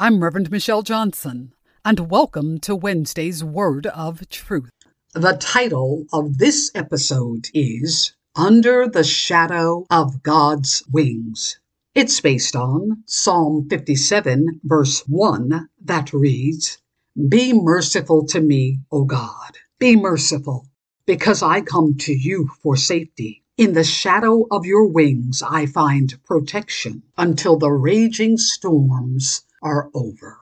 I'm Reverend Michelle Johnson, and welcome to Wednesday's Word of Truth. The title of this episode is Under the Shadow of God's Wings. It's based on Psalm 57, verse 1, that reads, Be merciful to me, O God. Be merciful, because I come to you for safety. In the shadow of your wings I find protection until the raging storms are over.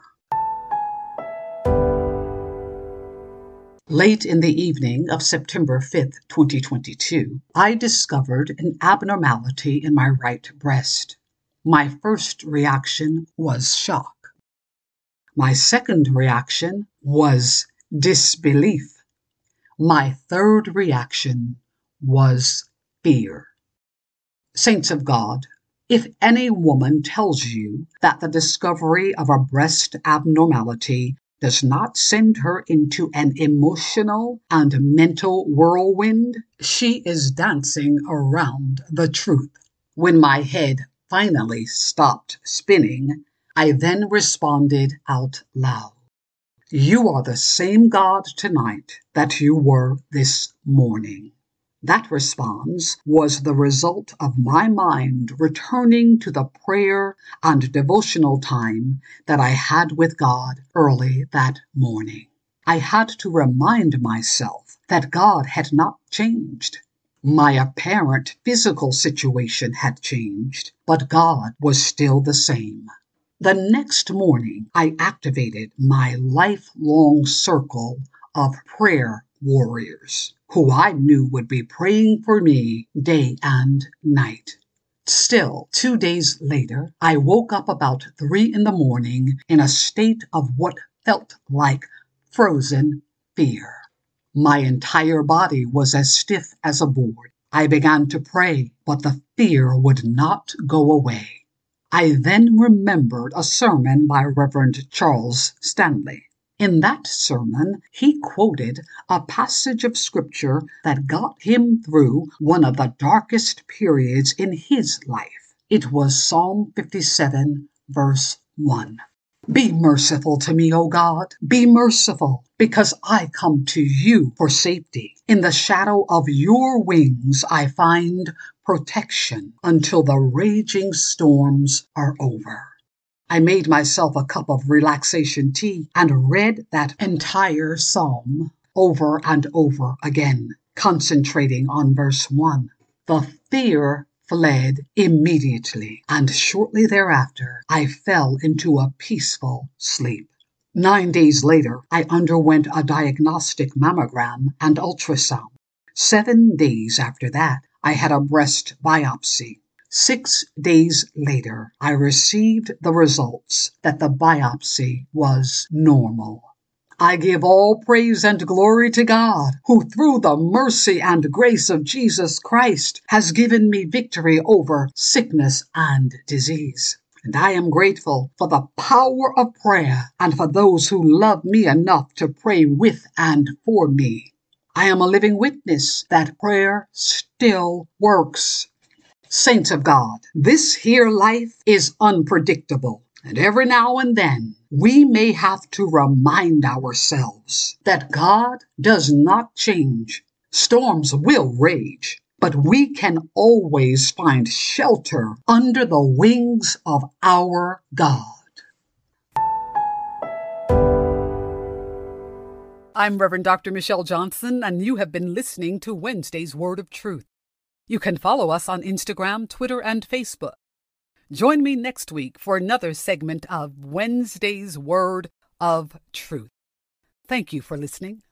Late in the evening of September 5th, 2022, I discovered an abnormality in my right breast. My first reaction was shock. My second reaction was disbelief. My third reaction was fear. Saints of God, if any woman tells you that the discovery of a breast abnormality does not send her into an emotional and mental whirlwind, she is dancing around the truth. When my head finally stopped spinning, I then responded out loud. You are the same God tonight that you were this morning. That response was the result of my mind returning to the prayer and devotional time that I had with God early that morning. I had to remind myself that God had not changed. My apparent physical situation had changed, but God was still the same. The next morning, I activated my lifelong circle of prayer warriors who I knew would be praying for me day and night. Still, two days later, I woke up about three in the morning in a state of what felt like frozen fear. My entire body was as stiff as a board. I began to pray, but the fear would not go away. I then remembered a sermon by Reverend Charles Stanley. In that sermon, he quoted a passage of scripture that got him through one of the darkest periods in his life. It was Psalm 57, verse 1. Be merciful to me, O God. Be merciful, because I come to you for safety. In the shadow of your wings I find protection until the raging storms are over. I made myself a cup of relaxation tea and read that entire psalm over and over again, concentrating on verse 1. The fear fled immediately, and shortly thereafter I fell into a peaceful sleep. Nine days later, I underwent a diagnostic mammogram and ultrasound. Seven days after that, I had a breast biopsy. Six days later, I received the results that the biopsy was normal. I give all praise and glory to God, who through the mercy and grace of Jesus Christ has given me victory over sickness and disease. And I am grateful for the power of prayer and for those who love me enough to pray with and for me. I am a living witness that prayer still works. Saints of God, this here life is unpredictable, and every now and then we may have to remind ourselves that God does not change. Storms will rage, but we can always find shelter under the wings of our God. I'm Reverend Dr. Michelle Johnson, and you have been listening to Wednesday's Word of Truth. You can follow us on Instagram, Twitter, and Facebook. Join me next week for another segment of Wednesday's Word of Truth. Thank you for listening.